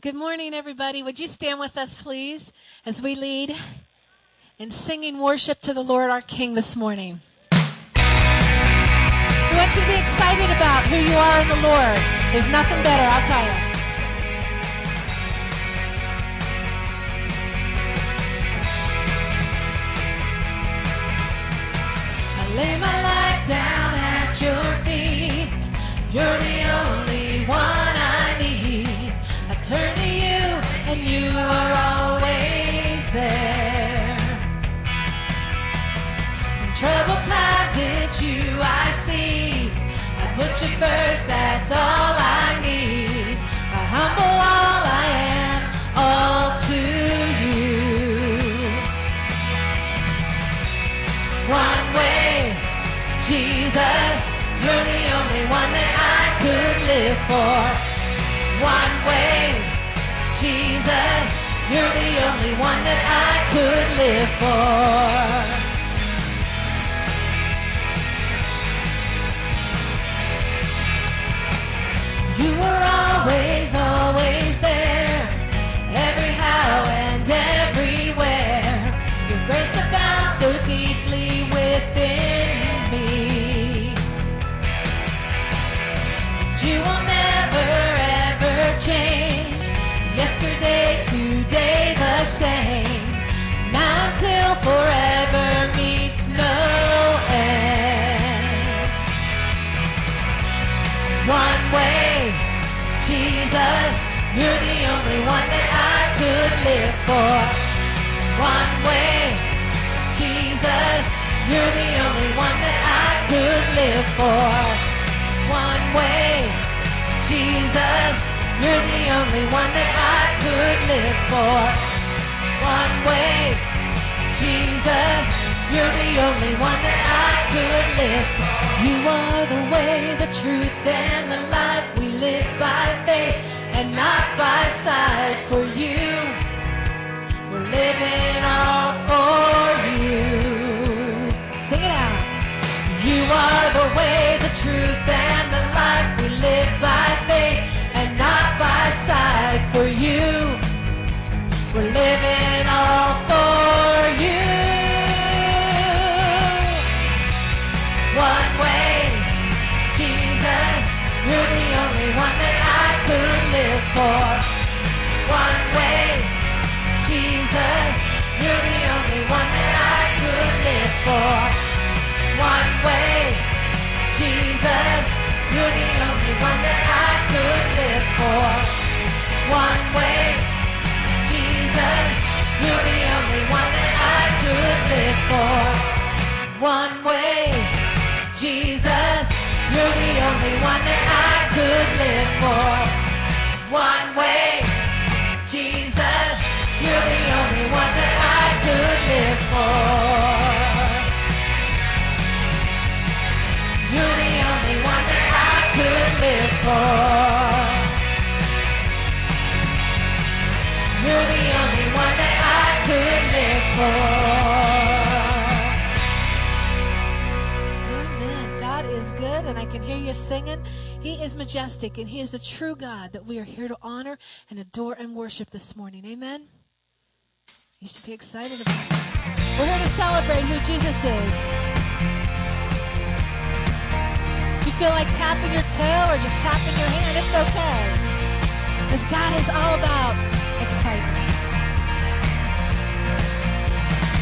Good morning, everybody. Would you stand with us, please, as we lead in singing worship to the Lord our King this morning? We want you to be excited about who you are in the Lord. There's nothing better, I'll tell you. You first, that's all I need. I humble all I am, all to you. One way, Jesus, you're the only one that I could live for. One way, Jesus, you're the only one that I could live for. So deeply within me. and You will never ever change. Yesterday, today, the same. Now until forever meets no end. One way, Jesus, you're the only one that I could live for. You're the only one that I could live for. One way, Jesus, you're the only one that I could live for. One way, Jesus, you're the only one that I could live for. You are the way, the truth, and the life. We live by faith and not by sight. For you, we're living all for you. are the way, the truth, and the life. We live by faith and not by sight. For you, we're living all for you. One way, Jesus, you're the only one that I could live for. One way, Jesus, you're the only one that I could live for one way. One that I could live for. One way, Jesus, you're the only one that I could live for. One way, Jesus, you're the only one that I could live for. One way, Jesus, you're the only one that I could live for. You're for. You're the only one that I could live for. Amen. God is good, and I can hear you singing. He is majestic, and He is the true God that we are here to honor and adore and worship this morning. Amen. You should be excited about it. We're here to celebrate who Jesus is. Feel like tapping your toe or just tapping your hand, it's okay. Because God is all about excitement.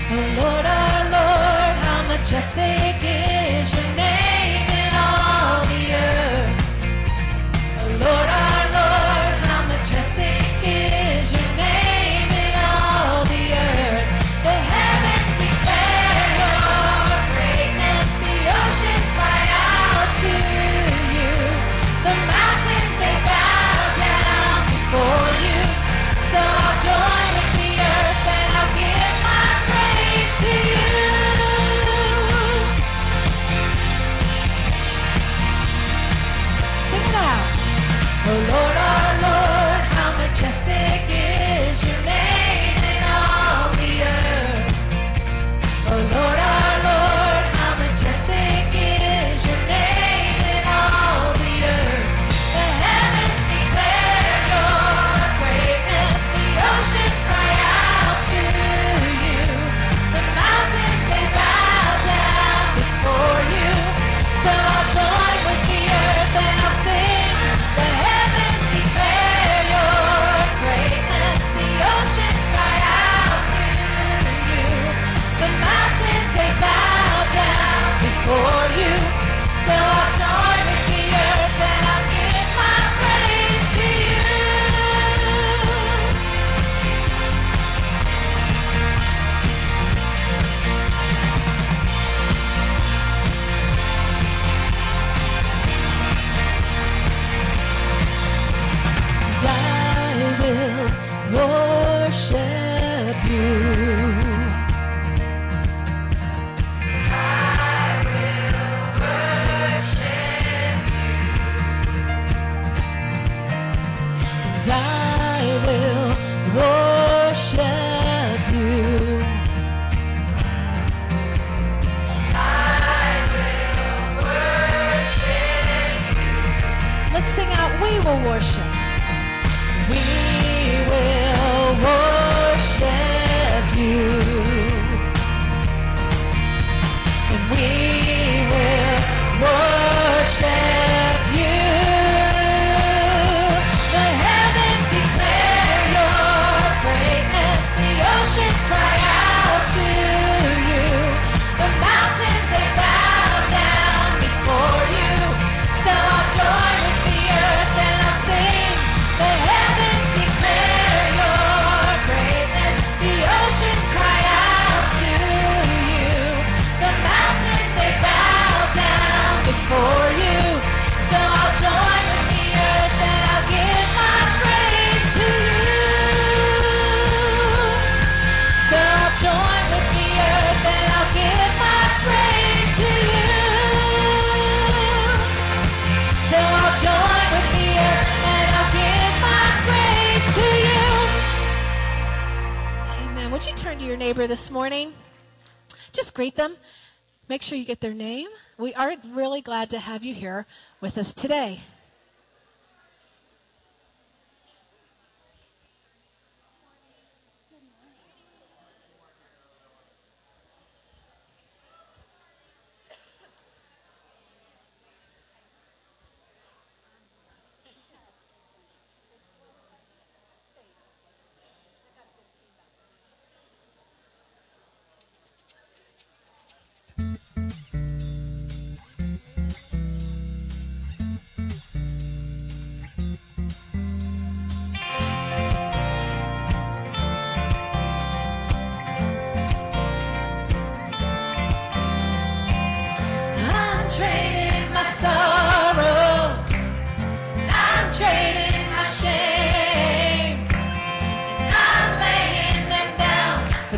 Oh Lord, our Lord, how majestic is your name in all the earth. Oh Lord, our Oh Lord, And your neighbor this morning? Just greet them. Make sure you get their name. We are really glad to have you here with us today.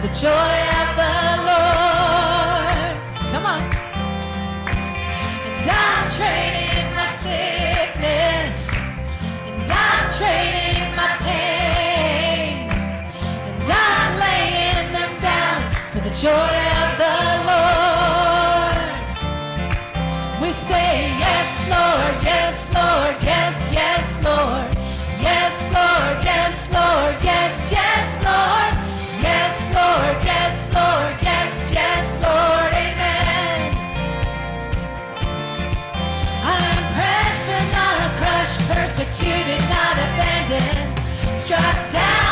the joy. Struck down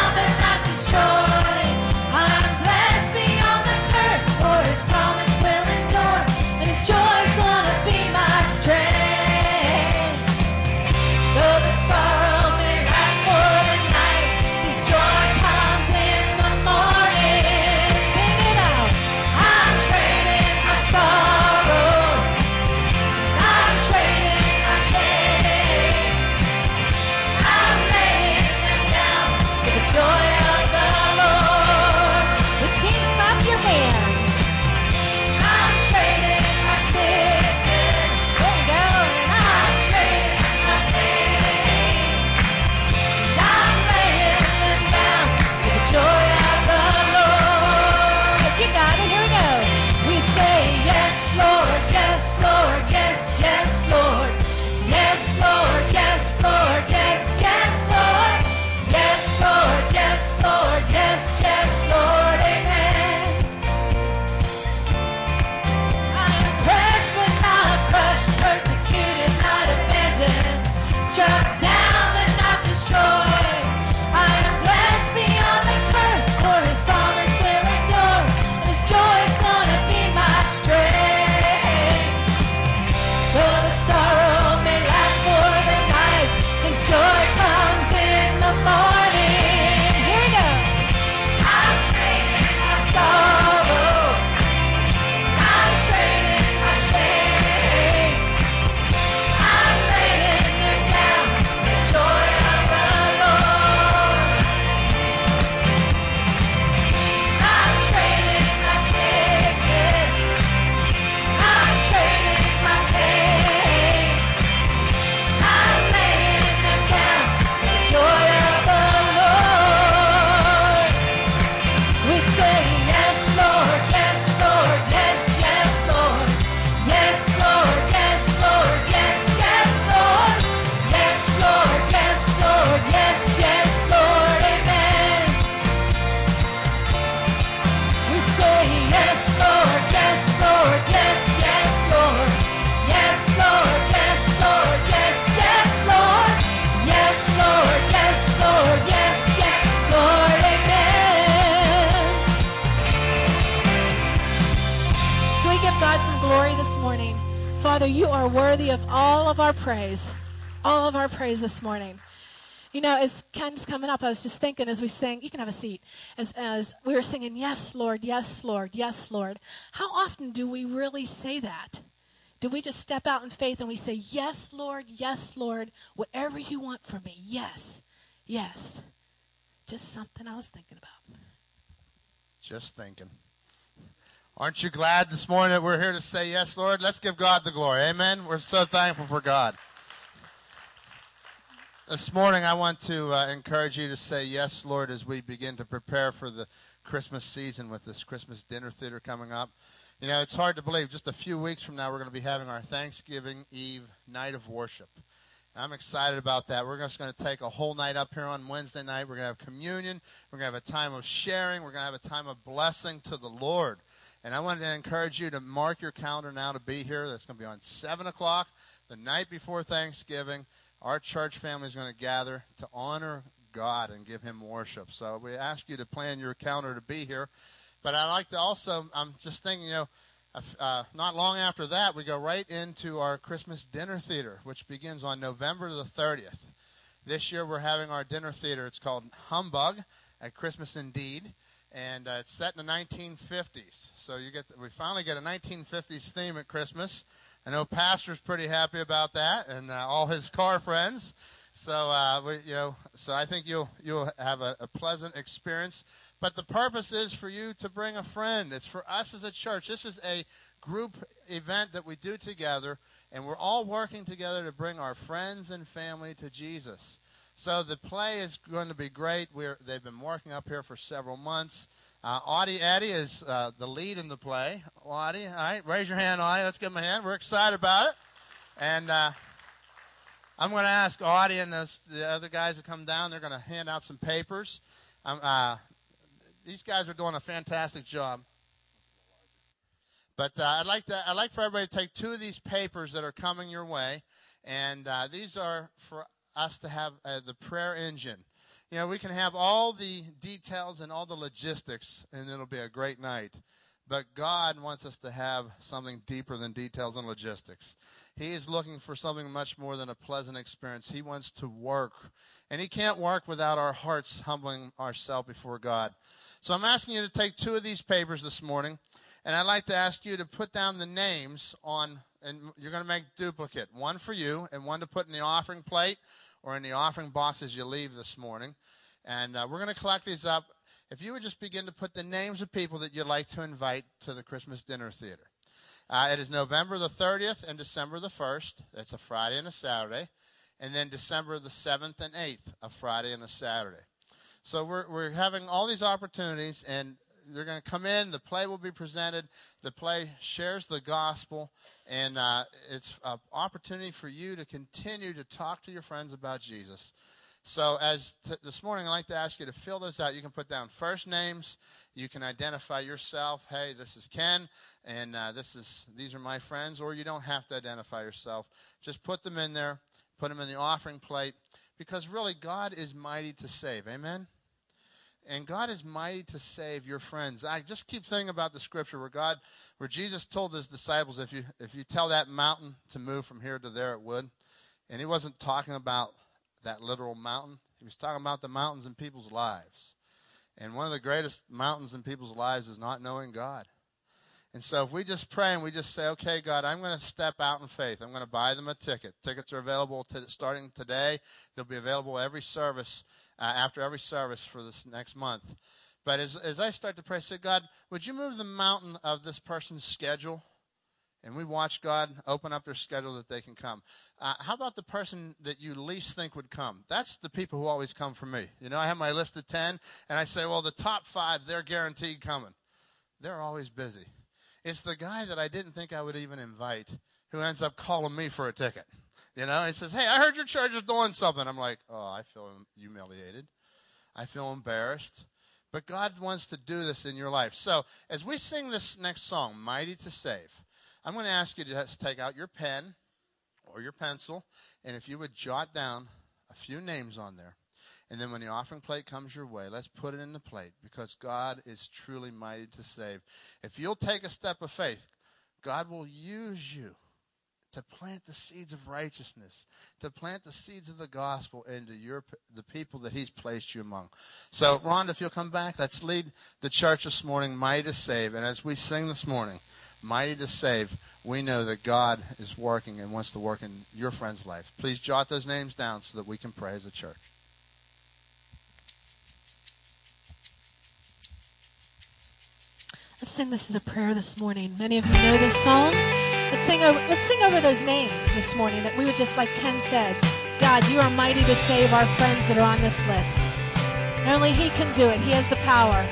This morning. You know, as Ken's coming up, I was just thinking as we sang, you can have a seat, as, as we were singing, Yes, Lord, yes, Lord, yes, Lord. How often do we really say that? Do we just step out in faith and we say, Yes, Lord, yes, Lord, whatever you want from me, yes, yes. Just something I was thinking about. Just thinking. Aren't you glad this morning that we're here to say yes, Lord? Let's give God the glory. Amen. We're so thankful for God. This morning, I want to uh, encourage you to say yes, Lord, as we begin to prepare for the Christmas season with this Christmas dinner theater coming up. You know, it's hard to believe. Just a few weeks from now, we're going to be having our Thanksgiving Eve night of worship. And I'm excited about that. We're just going to take a whole night up here on Wednesday night. We're going to have communion. We're going to have a time of sharing. We're going to have a time of blessing to the Lord. And I wanted to encourage you to mark your calendar now to be here. That's going to be on 7 o'clock, the night before Thanksgiving. Our church family is going to gather to honor God and give Him worship. So we ask you to plan your calendar to be here. But I like to also, I'm just thinking, you know, uh, not long after that, we go right into our Christmas dinner theater, which begins on November the 30th. This year we're having our dinner theater. It's called Humbug at Christmas Indeed, and uh, it's set in the 1950s. So you get we finally get a 1950s theme at Christmas. I know Pastor's pretty happy about that, and uh, all his car friends. So uh, we, you know, so I think you'll you'll have a, a pleasant experience. But the purpose is for you to bring a friend. It's for us as a church. This is a group event that we do together, and we're all working together to bring our friends and family to Jesus. So the play is going to be great. We're, they've been working up here for several months. Uh, Audie Eddy is uh, the lead in the play. Audie, all right, raise your hand, Audie. Let's give him a hand. We're excited about it. And uh, I'm going to ask Audie and the other guys that come down, they're going to hand out some papers. Um, uh, these guys are doing a fantastic job. But uh, I'd like to, I'd like for everybody to take two of these papers that are coming your way, and uh, these are for us to have the prayer engine. You know, we can have all the details and all the logistics, and it'll be a great night. But God wants us to have something deeper than details and logistics. He is looking for something much more than a pleasant experience. He wants to work. And He can't work without our hearts humbling ourselves before God. So I'm asking you to take two of these papers this morning, and I'd like to ask you to put down the names on, and you're going to make duplicate one for you and one to put in the offering plate or in the offering box as you leave this morning. And uh, we're going to collect these up if you would just begin to put the names of people that you'd like to invite to the Christmas dinner theater. Uh, it is November the 30th and December the 1st. That's a Friday and a Saturday. And then December the 7th and 8th, a Friday and a Saturday. So we're, we're having all these opportunities, and they're going to come in. The play will be presented. The play shares the gospel, and uh, it's an opportunity for you to continue to talk to your friends about Jesus. So, as t- this morning, I'd like to ask you to fill those out. You can put down first names. You can identify yourself. Hey, this is Ken, and uh, this is these are my friends. Or you don't have to identify yourself. Just put them in there. Put them in the offering plate, because really, God is mighty to save. Amen. And God is mighty to save your friends. I just keep thinking about the scripture where God, where Jesus told his disciples, if you if you tell that mountain to move from here to there, it would. And he wasn't talking about that literal mountain. He was talking about the mountains in people's lives. And one of the greatest mountains in people's lives is not knowing God. And so if we just pray and we just say, okay, God, I'm going to step out in faith. I'm going to buy them a ticket. Tickets are available to, starting today. They'll be available every service, uh, after every service for this next month. But as, as I start to pray, I say, God, would you move the mountain of this person's schedule? and we watch God open up their schedule that they can come. Uh, how about the person that you least think would come? That's the people who always come for me. You know, I have my list of 10, and I say, well, the top five, they're guaranteed coming. They're always busy. It's the guy that I didn't think I would even invite who ends up calling me for a ticket. You know, he says, hey, I heard your church is doing something. I'm like, oh, I feel humiliated. I feel embarrassed. But God wants to do this in your life. So as we sing this next song, Mighty to Save, I'm going to ask you to take out your pen or your pencil, and if you would jot down a few names on there. And then when the offering plate comes your way, let's put it in the plate because God is truly mighty to save. If you'll take a step of faith, God will use you to plant the seeds of righteousness, to plant the seeds of the gospel into your the people that He's placed you among. So, Rhonda, if you'll come back, let's lead the church this morning, mighty to save. And as we sing this morning, mighty to save, we know that God is working and wants to work in your friend's life. Please jot those names down so that we can pray as a church. Let's sing this as a prayer this morning. Many of you know this song. Let's sing over, let's sing over those names this morning that we would just, like Ken said, God, you are mighty to save our friends that are on this list. only He can do it. He has the power.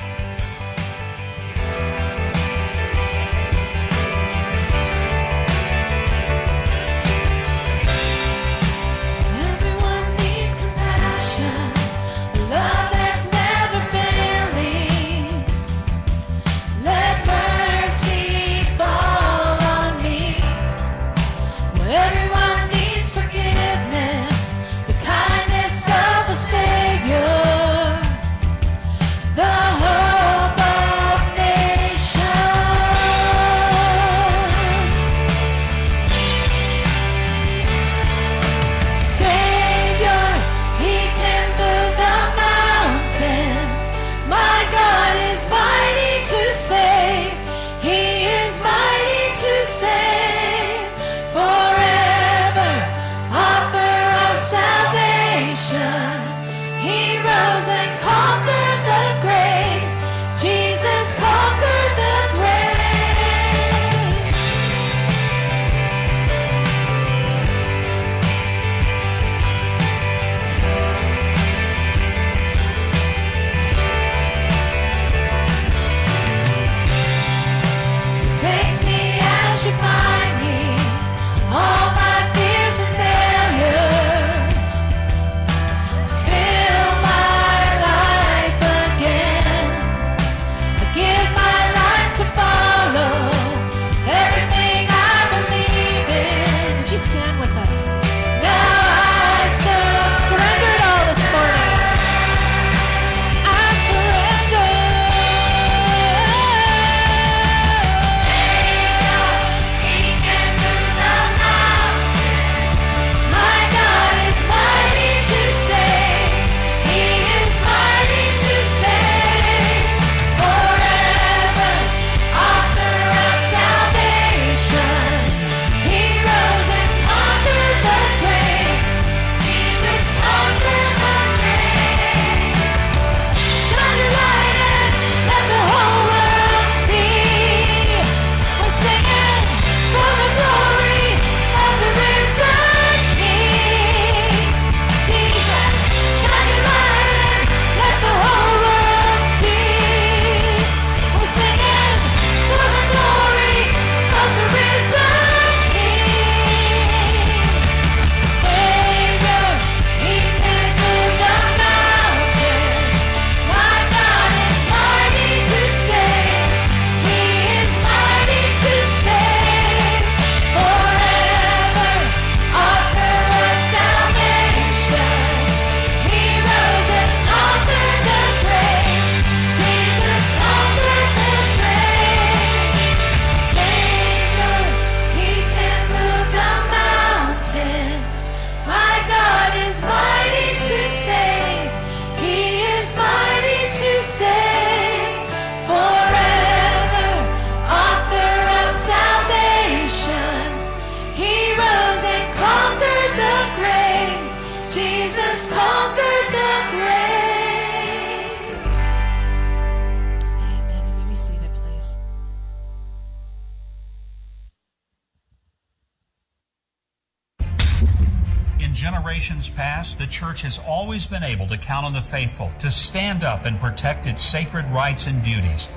Church has always been able to count on the faithful to stand up and protect its sacred rights and duties.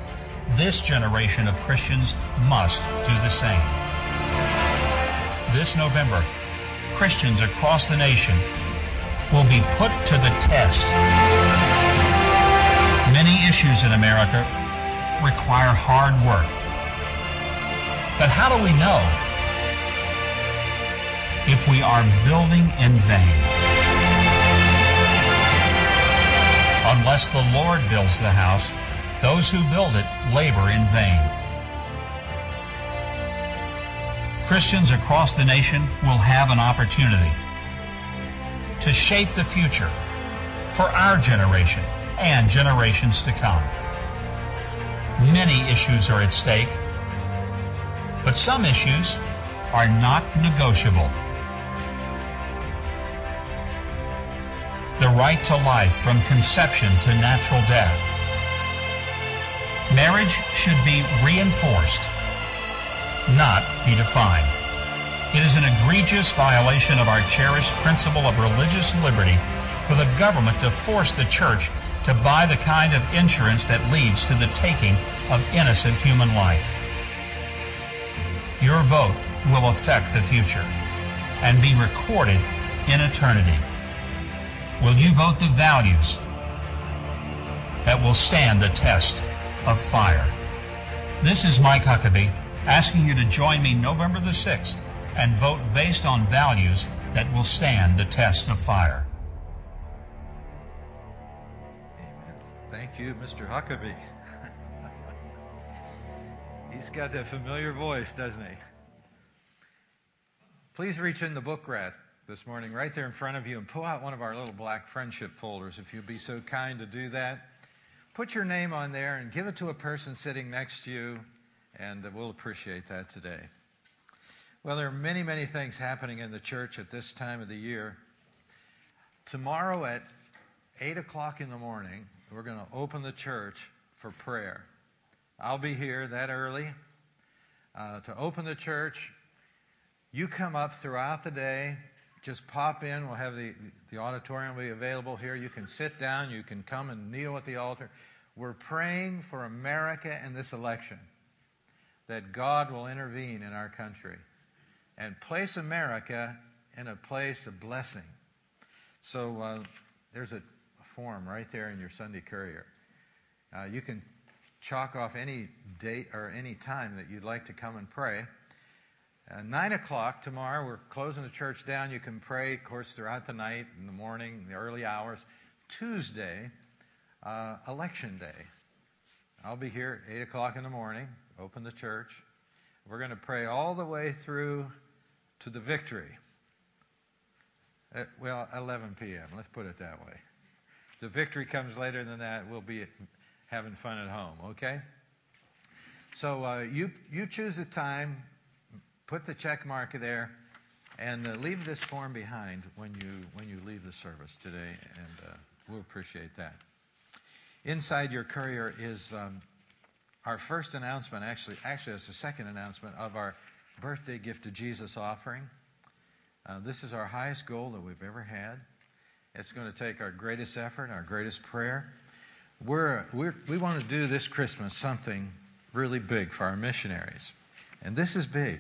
This generation of Christians must do the same. This November, Christians across the nation will be put to the test. Many issues in America require hard work. But how do we know if we are building in vain? Unless the Lord builds the house, those who build it labor in vain. Christians across the nation will have an opportunity to shape the future for our generation and generations to come. Many issues are at stake, but some issues are not negotiable. The right to life from conception to natural death. Marriage should be reinforced, not be defined. It is an egregious violation of our cherished principle of religious liberty for the government to force the church to buy the kind of insurance that leads to the taking of innocent human life. Your vote will affect the future and be recorded in eternity. Will you vote the values that will stand the test of fire? This is Mike Huckabee asking you to join me November the 6th and vote based on values that will stand the test of fire. Amen. Thank you, Mr. Huckabee. He's got that familiar voice, doesn't he? Please reach in the book rack this morning, right there in front of you, and pull out one of our little black friendship folders if you'd be so kind to do that. Put your name on there and give it to a person sitting next to you, and we'll appreciate that today. Well, there are many, many things happening in the church at this time of the year. Tomorrow at 8 o'clock in the morning, we're going to open the church for prayer. I'll be here that early uh, to open the church. You come up throughout the day. Just pop in. We'll have the, the auditorium be available here. You can sit down. You can come and kneel at the altar. We're praying for America and this election that God will intervene in our country and place America in a place of blessing. So uh, there's a form right there in your Sunday Courier. Uh, you can chalk off any date or any time that you'd like to come and pray. Uh, 9 o'clock tomorrow, we're closing the church down. You can pray, of course, throughout the night, in the morning, the early hours. Tuesday, uh, election day. I'll be here 8 o'clock in the morning, open the church. We're going to pray all the way through to the victory. At, uh, well, 11 p.m., let's put it that way. The victory comes later than that. We'll be having fun at home, okay? So uh, you, you choose a time, put the check mark there, and uh, leave this form behind when you, when you leave the service today, and uh, we'll appreciate that. Inside your courier is um, our first announcement, actually, actually, it's the second announcement of our birthday gift to Jesus offering. Uh, this is our highest goal that we've ever had. It's going to take our greatest effort, our greatest prayer. We're, we're, we want to do this Christmas something really big for our missionaries. And this is big.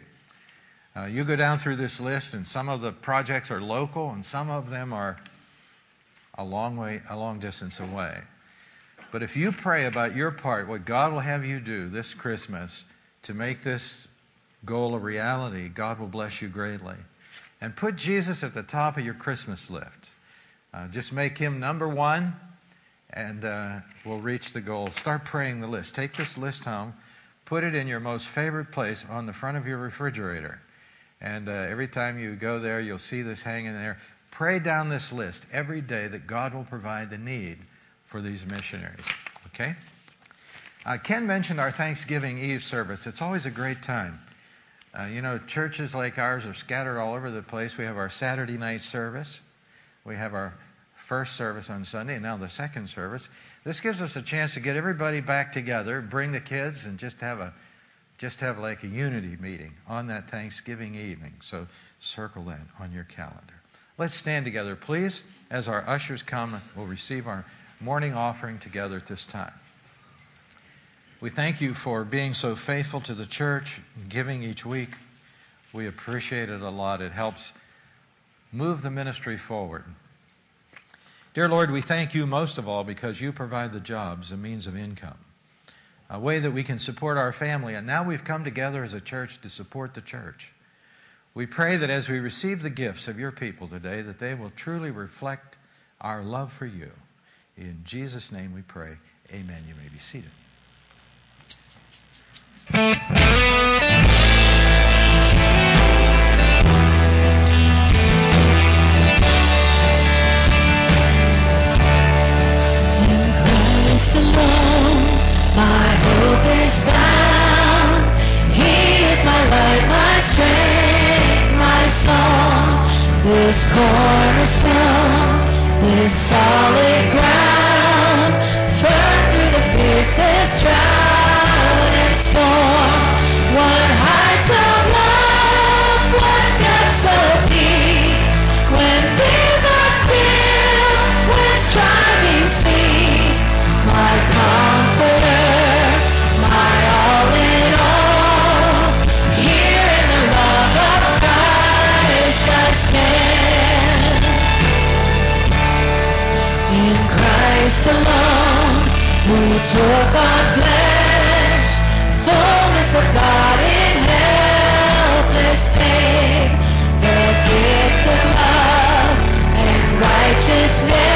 Uh, you go down through this list, and some of the projects are local, and some of them are a long way, a long distance away. But if you pray about your part, what God will have you do this Christmas to make this goal a reality, God will bless you greatly. And put Jesus at the top of your Christmas list. Uh, just make him number one, and uh, we'll reach the goal. Start praying the list. Take this list home, put it in your most favorite place on the front of your refrigerator. And uh, every time you go there, you'll see this hanging there. Pray down this list every day that God will provide the need for these missionaries. Okay? Uh, Ken mentioned our Thanksgiving Eve service. It's always a great time. Uh, you know, churches like ours are scattered all over the place. We have our Saturday night service. We have our first service on Sunday, and now the second service. This gives us a chance to get everybody back together, bring the kids, and just have a just have like a unity meeting on that Thanksgiving evening. So circle that on your calendar. Let's stand together, please, as our ushers come. We'll receive our morning offering together at this time. We thank you for being so faithful to the church, giving each week. We appreciate it a lot. It helps move the ministry forward. Dear Lord, we thank you most of all because you provide the jobs, a means of income, a way that we can support our family. And now we've come together as a church to support the church. We pray that as we receive the gifts of your people today, that they will truly reflect our love for you. In Jesus' name we pray. Amen. You may be seated. Cornerstone, this solid ground, firm through the fiercest drought and storm. What heights took on flesh, fullness of God in helpless pain, the gift of love and righteousness,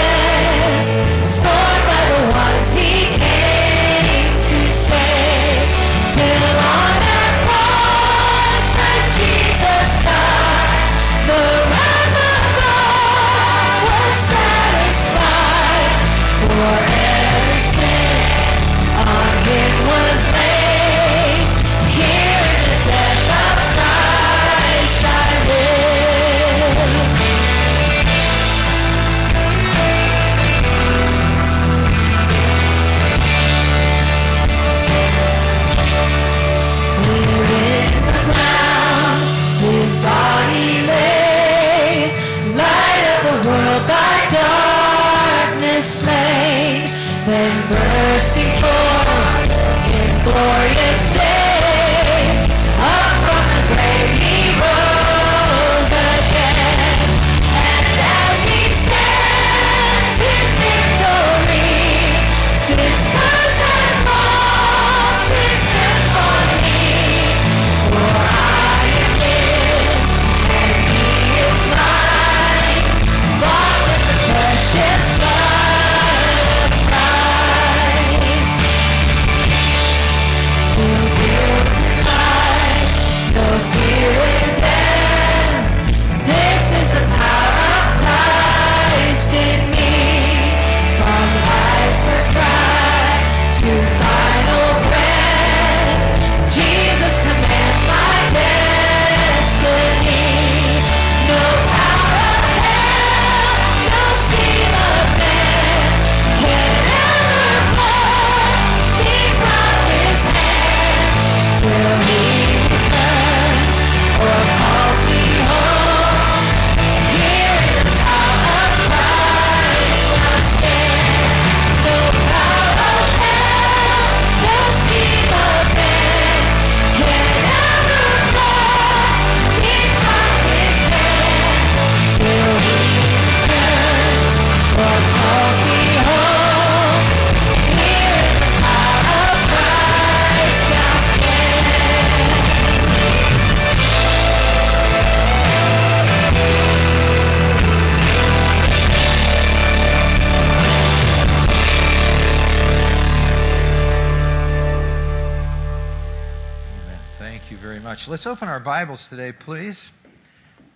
Bibles today, please,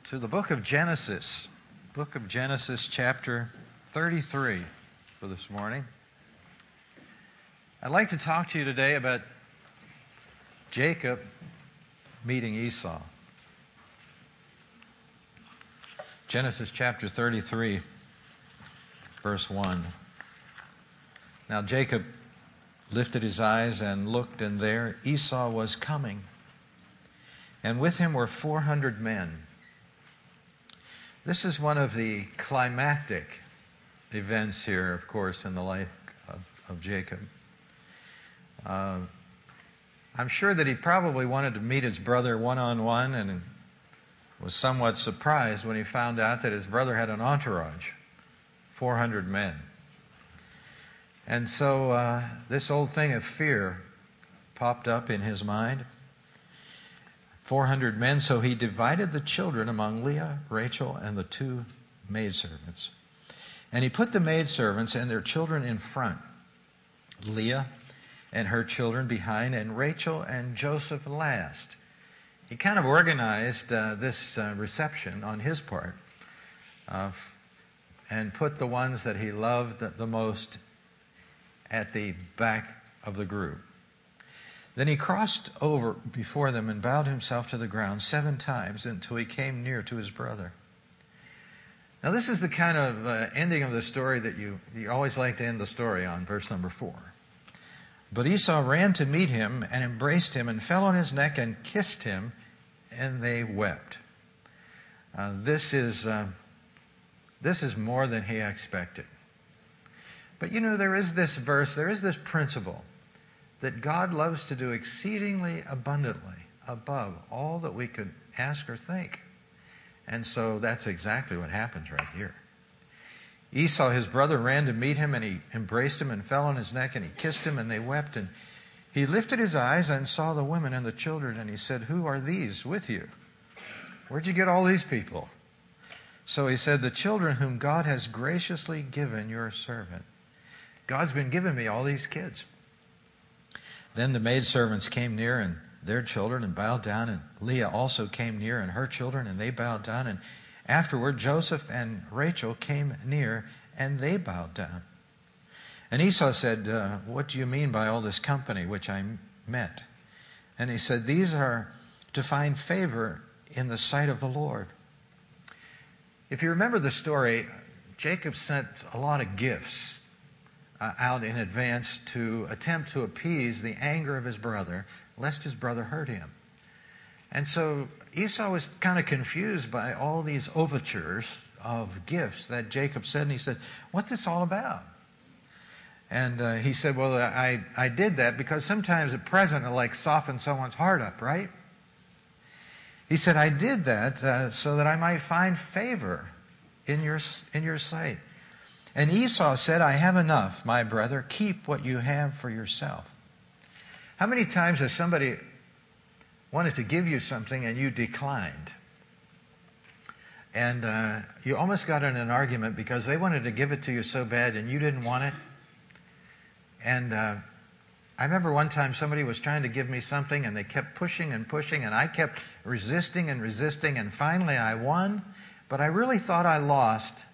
to the book of Genesis. Book of Genesis, chapter 33 for this morning. I'd like to talk to you today about Jacob meeting Esau. Genesis chapter 33, verse 1. Now Jacob lifted his eyes and looked, and there Esau was coming. And with him were 400 men. This is one of the climactic events here, of course, in the life of, of Jacob. Uh, I'm sure that he probably wanted to meet his brother one on one and was somewhat surprised when he found out that his brother had an entourage 400 men. And so uh, this old thing of fear popped up in his mind. 400 men, so he divided the children among Leah, Rachel, and the two maidservants. And he put the maidservants and their children in front, Leah and her children behind, and Rachel and Joseph last. He kind of organized uh, this uh, reception on his part uh, and put the ones that he loved the most at the back of the group. Then he crossed over before them and bowed himself to the ground seven times until he came near to his brother. Now, this is the kind of uh, ending of the story that you, you always like to end the story on, verse number four. But Esau ran to meet him and embraced him and fell on his neck and kissed him, and they wept. Uh, this, is, uh, this is more than he expected. But you know, there is this verse, there is this principle that God loves to do exceedingly abundantly above all that we could ask or think. And so that's exactly what happens right here. Esau, his brother, ran to meet him and he embraced him and fell on his neck and he kissed him and they wept. And he lifted his eyes and saw the women and the children and he said, Who are these with you? Where'd you get all these people? So he said, The children whom God has graciously given your servant. God's been giving me all these kids. Then the maidservants came near and their children and bowed down, and Leah also came near and her children, and they bowed down. And afterward, Joseph and Rachel came near and they bowed down. And Esau said, uh, What do you mean by all this company which I met? And he said, These are to find favor in the sight of the Lord. If you remember the story, Jacob sent a lot of gifts uh, out in advance to attempt to appease the anger of his brother, lest his brother hurt him. And so Esau was kind of confused by all these overtures of gifts that Jacob said, and he said, What's this all about? And uh, he said, Well, I, I did that because sometimes a present will like soften someone's heart up, right? He said, I did that uh, so that I might find favor in your, in your sight. And Esau said, I have enough, my brother. Keep what you have for yourself. How many times has somebody wanted to give you something and you declined? And uh, you almost got in an argument because they wanted to give it to you so bad and you didn't want it. And uh, I remember one time somebody was trying to give me something and they kept pushing and pushing and I kept resisting and resisting and finally I won, but I really thought I lost.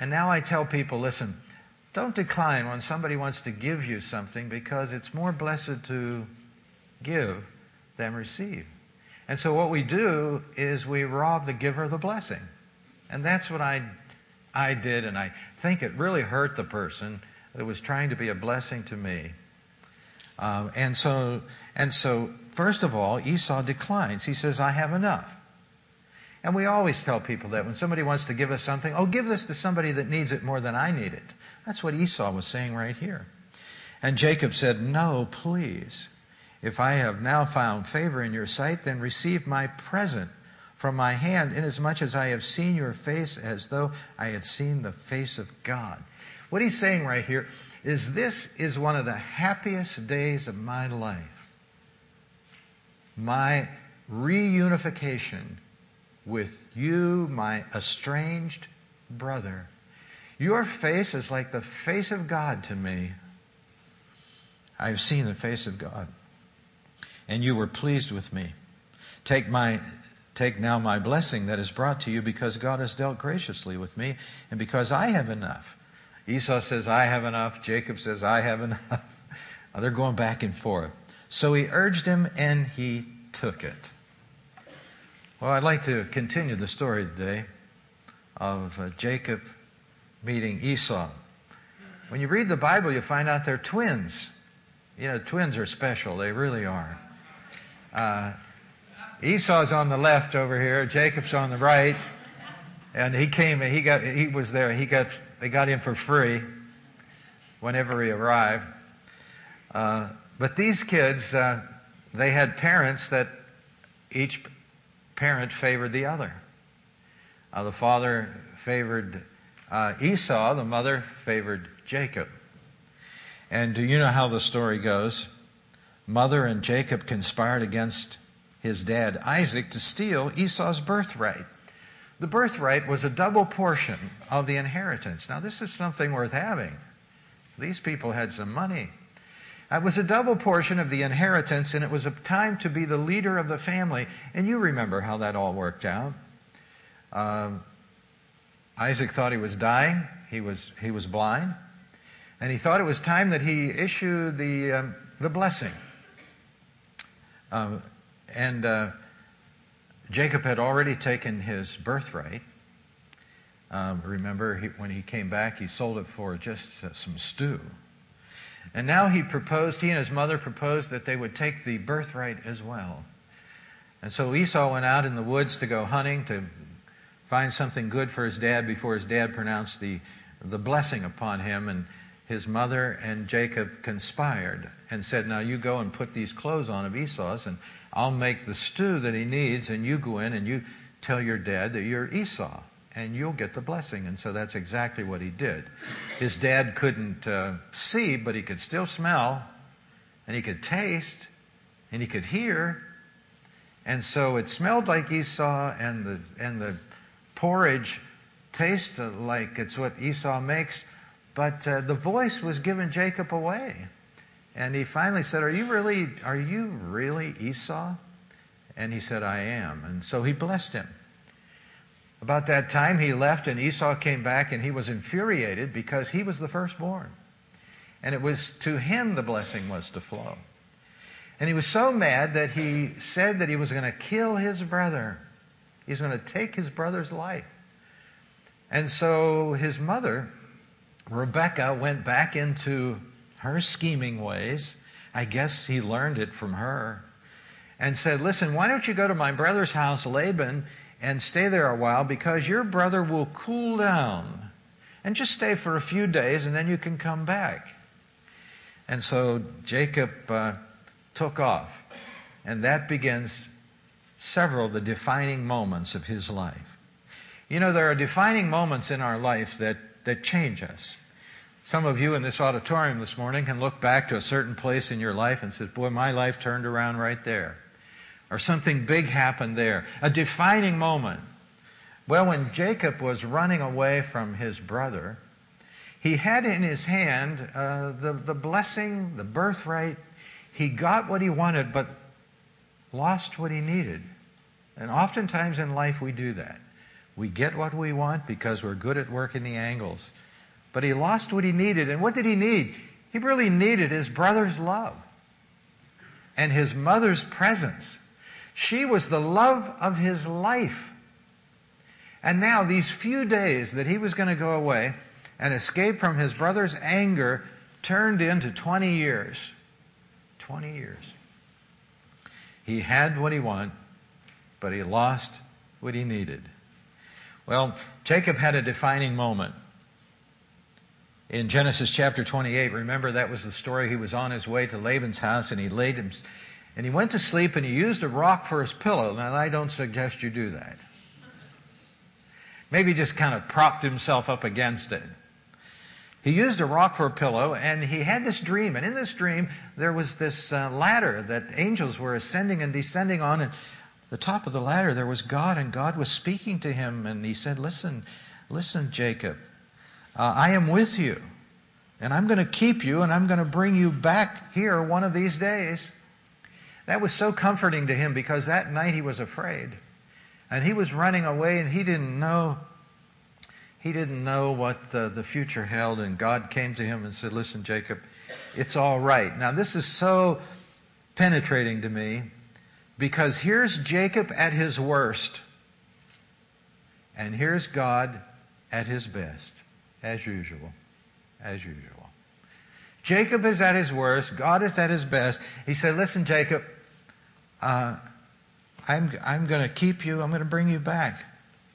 And now I tell people listen, don't decline when somebody wants to give you something because it's more blessed to give than receive. And so what we do is we rob the giver of the blessing. And that's what I, I did, and I think it really hurt the person that was trying to be a blessing to me. Um, and so, and so, first of all, Esau declines. He says, "I have enough." And we always tell people that when somebody wants to give us something, oh, give this to somebody that needs it more than I need it. That's what Esau was saying right here. And Jacob said, No, please. If I have now found favor in your sight, then receive my present from my hand, inasmuch as I have seen your face as though I had seen the face of God. What he's saying right here is this is one of the happiest days of my life. My reunification with you, my estranged brother. Your face is like the face of God to me. I've seen the face of God. And you were pleased with me. Take my take now my blessing that is brought to you because God has dealt graciously with me and because I have enough. Esau says, I have enough. Jacob says, I have enough. They're going back and forth. So he urged him and he took it. Well, I'd like to continue the story today of uh, Jacob meeting Esau. When you read the Bible, you find out they're twins. You know, twins are special, they really are. Uh, Esau's on the left over here, Jacob's on the right. And he came and he got he was there. He got they got him for free whenever he arrived. Uh, but these kids, uh, they had parents that each parent favored the other. Uh, the father favored uh, Esau, the mother favored Jacob. And do you know how the story goes? Mother and Jacob conspired against his dad Isaac to steal Esau's birthright. The birthright was a double portion of the inheritance. Now, this is something worth having. These people had some money. It was a double portion of the inheritance, and it was a time to be the leader of the family. And you remember how that all worked out. Um, Isaac thought he was dying, he was, he was blind, and he thought it was time that he issue the, um, the blessing. Um, and uh, Jacob had already taken his birthright. Um, remember, he, when he came back, he sold it for just uh, some stew. And now he proposed, he and his mother proposed that they would take the birthright as well. And so Esau went out in the woods to go hunting, to find something good for his dad before his dad pronounced the, the blessing upon him. And his mother and Jacob conspired and said, Now you go and put these clothes on of Esau's, and I'll make the stew that he needs, and you go in and you tell your dad that you're Esau, and you'll get the blessing. And so that's exactly what he did. His dad couldn't uh, see, but he could still smell, and he could taste, and he could hear. And so it smelled like Esau, and the, and the porridge tasted like it's what Esau makes but uh, the voice was giving Jacob away. And he finally said, Are you really, are you really Esau? And he said, I am. And so he blessed him. About that time, he left, and Esau came back, and he was infuriated because he was the firstborn. And it was to him the blessing was to flow. And he was so mad that he said that he was going to kill his brother. He's going to take his brother's life. And so his mother Rebecca went back into her scheming ways. I guess he learned it from her. And said, Listen, why don't you go to my brother's house, Laban, and stay there a while because your brother will cool down. And just stay for a few days and then you can come back. And so Jacob uh, took off. And that begins several of the defining moments of his life. You know, there are defining moments in our life that, that change us. Some of you in this auditorium this morning can look back to a certain place in your life and say, Boy, my life turned around right there. Or something big happened there. A defining moment. Well, when Jacob was running away from his brother, he had in his hand uh, the, the blessing, the birthright. He got what he wanted, but lost what he needed. And oftentimes in life we do that. We get what we want because we're good at working the angles. But he lost what he needed. And what did he need? He really needed his brother's love and his mother's presence. She was the love of his life. And now, these few days that he was going to go away and escape from his brother's anger turned into 20 years. 20 years. He had what he wanted, but he lost what he needed. Well, Jacob had a defining moment in Genesis chapter 28, remember that was the story. He was on his way to Laban's house and he laid and he went to sleep and he used a rock for his pillow. Now, I don't suggest you do that. Maybe just kind of propped himself up against it. He used a rock for a pillow and he had this dream. And in this dream, there was this uh, ladder that angels were ascending and descending on. And the top of the ladder, there was God, and God was speaking to him. And he said, Listen, listen, Jacob uh, I am with you, and I'm going to keep you, and I'm going to bring you back here one of these days. That was so comforting to him because that night he was afraid. And he was running away, and he didn't know. He didn't know what the, the future held, and God came to him and said, Listen, Jacob, it's all right. Now, this is so penetrating to me because here's Jacob at his worst, and here's God at his best as usual. As usual. Jacob is at his worst. God is at his best. He said, Listen, Jacob, uh, I'm, I'm going to keep you. I'm going to bring you back.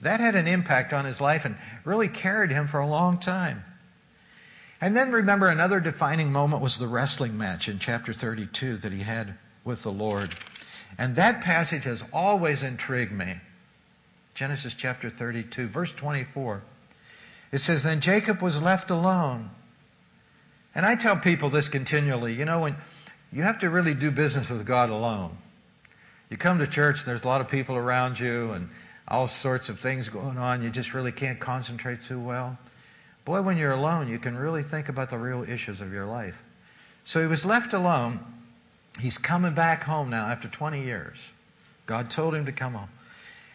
That had an impact on his life and really carried him for a long time. And then remember, another defining moment was the wrestling match in chapter 32 that he had with the Lord. And that passage has always intrigued me. Genesis chapter 32, verse 24. It says, Then Jacob was left alone. And I tell people this continually. You know, when you have to really do business with God alone. You come to church, and there's a lot of people around you, and all sorts of things going on. You just really can't concentrate too well. Boy, when you're alone, you can really think about the real issues of your life. So he was left alone. He's coming back home now after 20 years. God told him to come home.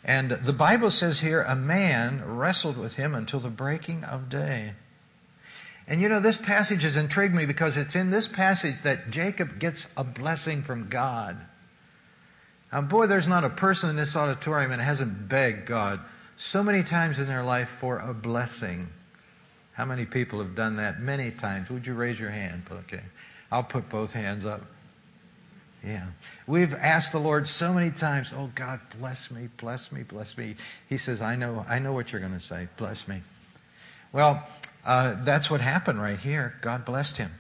And the Bible says here, a man wrestled with him until the breaking of day. And you know, this passage has intrigued me because it's in this passage that Jacob gets a blessing from God. Now, boy, there's not a person in this auditorium that hasn't begged God so many times in their life for a blessing. How many people have done that many times? Would you raise your hand? Okay. I'll put both hands up. Yeah. We've asked the Lord so many times, oh God, bless me, bless me, bless me. He says, I know, I know what you're going to say. Bless me. Well, uh, that's what happened right here. God blessed him.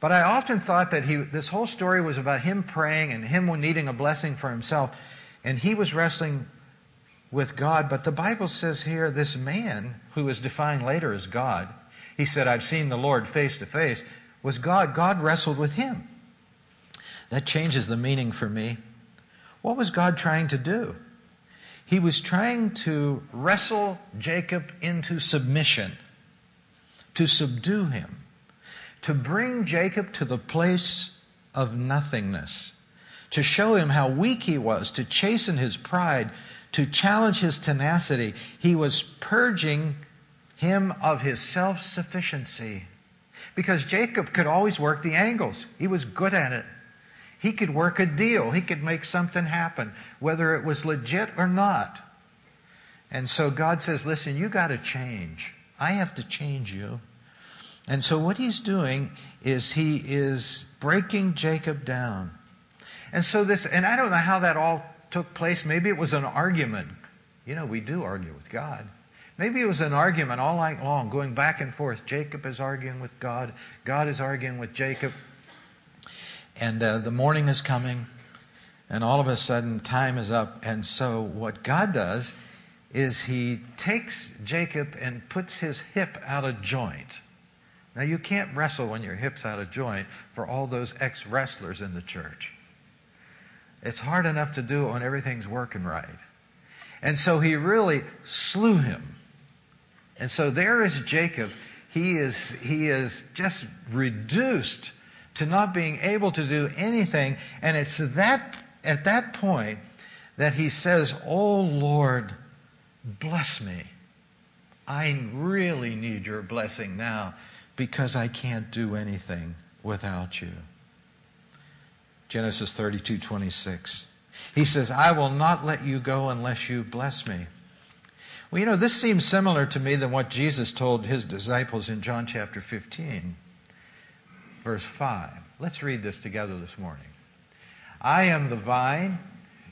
But I often thought that he, this whole story was about him praying and him needing a blessing for himself. And he was wrestling with God. But the Bible says here, this man, who is defined later as God, he said, I've seen the Lord face to face, was God. God wrestled with him. That changes the meaning for me. What was God trying to do? He was trying to wrestle Jacob into submission, to subdue him, to bring Jacob to the place of nothingness, to show him how weak he was, to chasten his pride, to challenge his tenacity. He was purging him of his self sufficiency. Because Jacob could always work the angles, he was good at it. He could work a deal, he could make something happen, whether it was legit or not. And so God says, Listen, you got to change. I have to change you. And so what he's doing is he is breaking Jacob down. And so this, and I don't know how that all took place. Maybe it was an argument. You know, we do argue with God. Maybe it was an argument all night long, going back and forth. Jacob is arguing with God, God is arguing with Jacob. And uh, the morning is coming, and all of a sudden, time is up. And so, what God does is he takes Jacob and puts his hip out of joint. Now, you can't wrestle when your hip's out of joint for all those ex wrestlers in the church. It's hard enough to do it when everything's working right. And so he really slew him. And so there is Jacob. He is, he is just reduced to not being able to do anything. And it's that, at that point that he says, Oh Lord, bless me. I really need your blessing now because I can't do anything without you. Genesis 32 26. He says, I will not let you go unless you bless me. Well, you know, this seems similar to me than what Jesus told his disciples in John chapter 15, verse 5. Let's read this together this morning. I am the vine,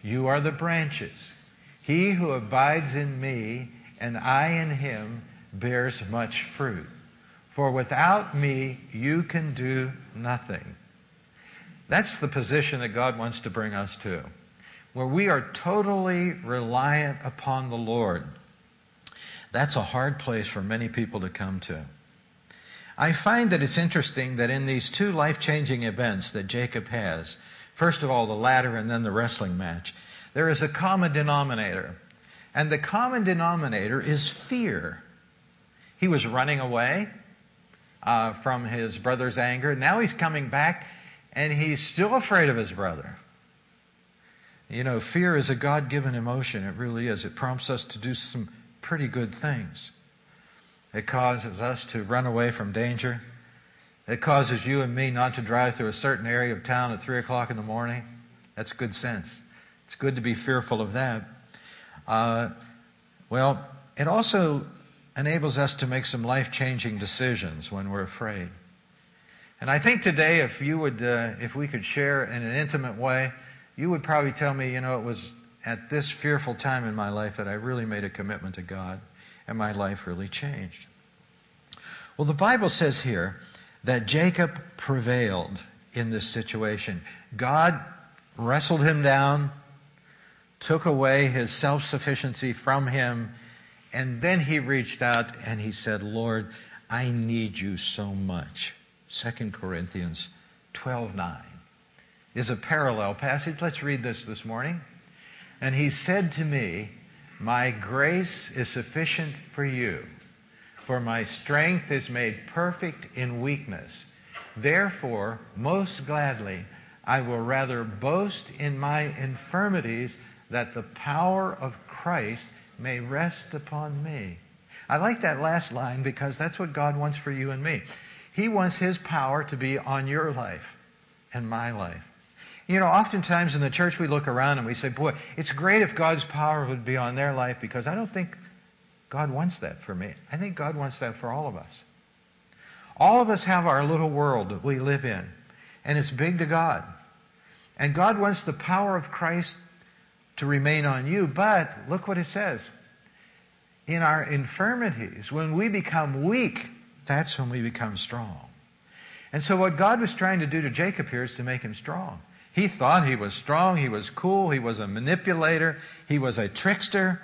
you are the branches. He who abides in me and I in him bears much fruit. For without me, you can do nothing. That's the position that God wants to bring us to, where we are totally reliant upon the Lord. That's a hard place for many people to come to. I find that it's interesting that in these two life changing events that Jacob has, first of all, the ladder and then the wrestling match, there is a common denominator. And the common denominator is fear. He was running away uh, from his brother's anger. Now he's coming back and he's still afraid of his brother. You know, fear is a God given emotion. It really is. It prompts us to do some pretty good things. It causes us to run away from danger. It causes you and me not to drive through a certain area of town at 3 o'clock in the morning. That's good sense. It's good to be fearful of that. Uh, well, it also enables us to make some life changing decisions when we're afraid. And I think today, if you would, uh, if we could share in an intimate way, you would probably tell me, you know, it was at this fearful time in my life that I really made a commitment to God and my life really changed. Well, the Bible says here that Jacob prevailed in this situation. God wrestled him down, took away his self sufficiency from him, and then he reached out and he said, Lord, I need you so much. 2 Corinthians 12 9 is a parallel passage. Let's read this this morning. And he said to me, My grace is sufficient for you, for my strength is made perfect in weakness. Therefore, most gladly, I will rather boast in my infirmities that the power of Christ may rest upon me. I like that last line because that's what God wants for you and me. He wants His power to be on your life and my life. You know, oftentimes in the church we look around and we say, boy, it's great if God's power would be on their life because I don't think God wants that for me. I think God wants that for all of us. All of us have our little world that we live in, and it's big to God. And God wants the power of Christ to remain on you, but look what it says. In our infirmities, when we become weak, that's when we become strong. And so, what God was trying to do to Jacob here is to make him strong. He thought he was strong, he was cool, he was a manipulator, he was a trickster.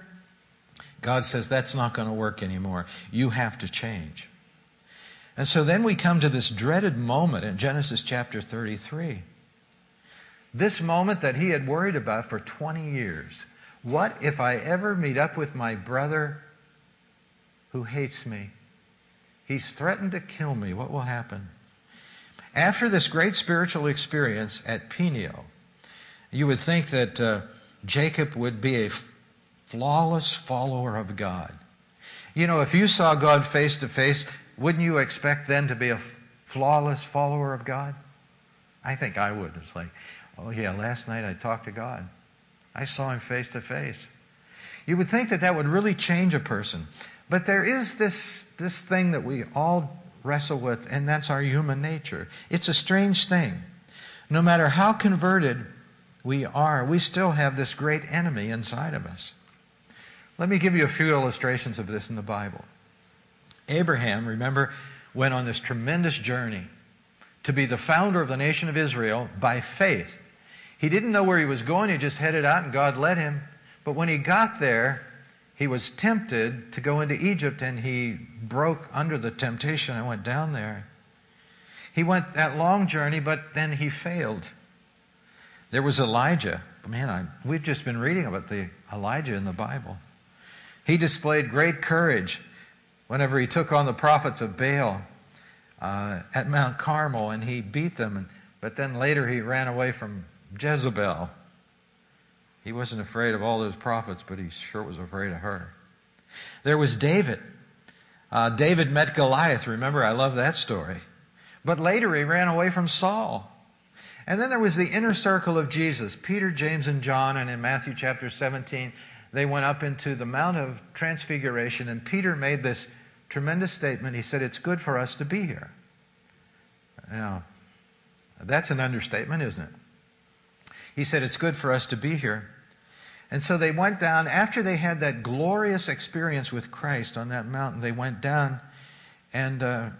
God says that's not going to work anymore. You have to change. And so then we come to this dreaded moment in Genesis chapter 33. This moment that he had worried about for 20 years. What if I ever meet up with my brother who hates me? He's threatened to kill me. What will happen? After this great spiritual experience at Peniel, you would think that uh, Jacob would be a flawless follower of God. You know, if you saw God face to face, wouldn't you expect then to be a flawless follower of God? I think I would. It's like, oh, yeah, last night I talked to God. I saw him face to face. You would think that that would really change a person. But there is this, this thing that we all wrestle with, and that's our human nature. It's a strange thing. No matter how converted we are, we still have this great enemy inside of us. Let me give you a few illustrations of this in the Bible. Abraham, remember, went on this tremendous journey to be the founder of the nation of Israel by faith. He didn't know where he was going, he just headed out and God led him. But when he got there, he was tempted to go into Egypt and he broke under the temptation and went down there. He went that long journey, but then he failed. There was Elijah. Man, I, we've just been reading about the Elijah in the Bible. He displayed great courage whenever he took on the prophets of Baal uh, at Mount Carmel and he beat them. But then later he ran away from Jezebel. He wasn't afraid of all those prophets, but he sure was afraid of her. There was David. Uh, David met Goliath. Remember, I love that story. But later he ran away from Saul. And then there was the inner circle of Jesus Peter, James, and John. And in Matthew chapter 17, they went up into the Mount of Transfiguration, and Peter made this tremendous statement. He said, It's good for us to be here. Now, that's an understatement, isn't it? He said, It's good for us to be here. And so they went down, after they had that glorious experience with Christ on that mountain, they went down. And uh,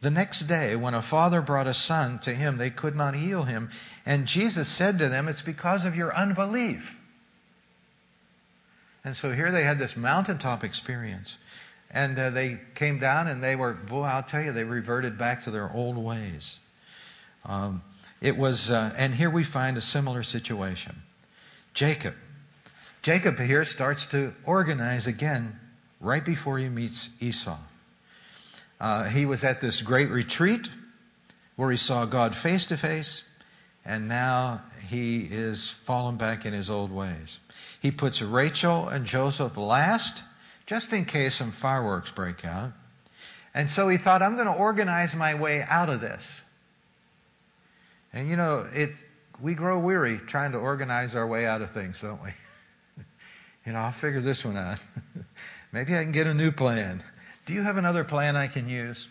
the next day, when a father brought a son to him, they could not heal him. And Jesus said to them, It's because of your unbelief. And so here they had this mountaintop experience. And uh, they came down and they were, boy, I'll tell you, they reverted back to their old ways. Um, it was, uh, and here we find a similar situation. Jacob. Jacob here starts to organize again right before he meets Esau. Uh, he was at this great retreat where he saw God face to face, and now he is fallen back in his old ways. He puts Rachel and Joseph last, just in case some fireworks break out. And so he thought, I'm going to organize my way out of this. And you know, it, we grow weary trying to organize our way out of things, don't we? you know, I'll figure this one out. Maybe I can get a new plan. Do you have another plan I can use?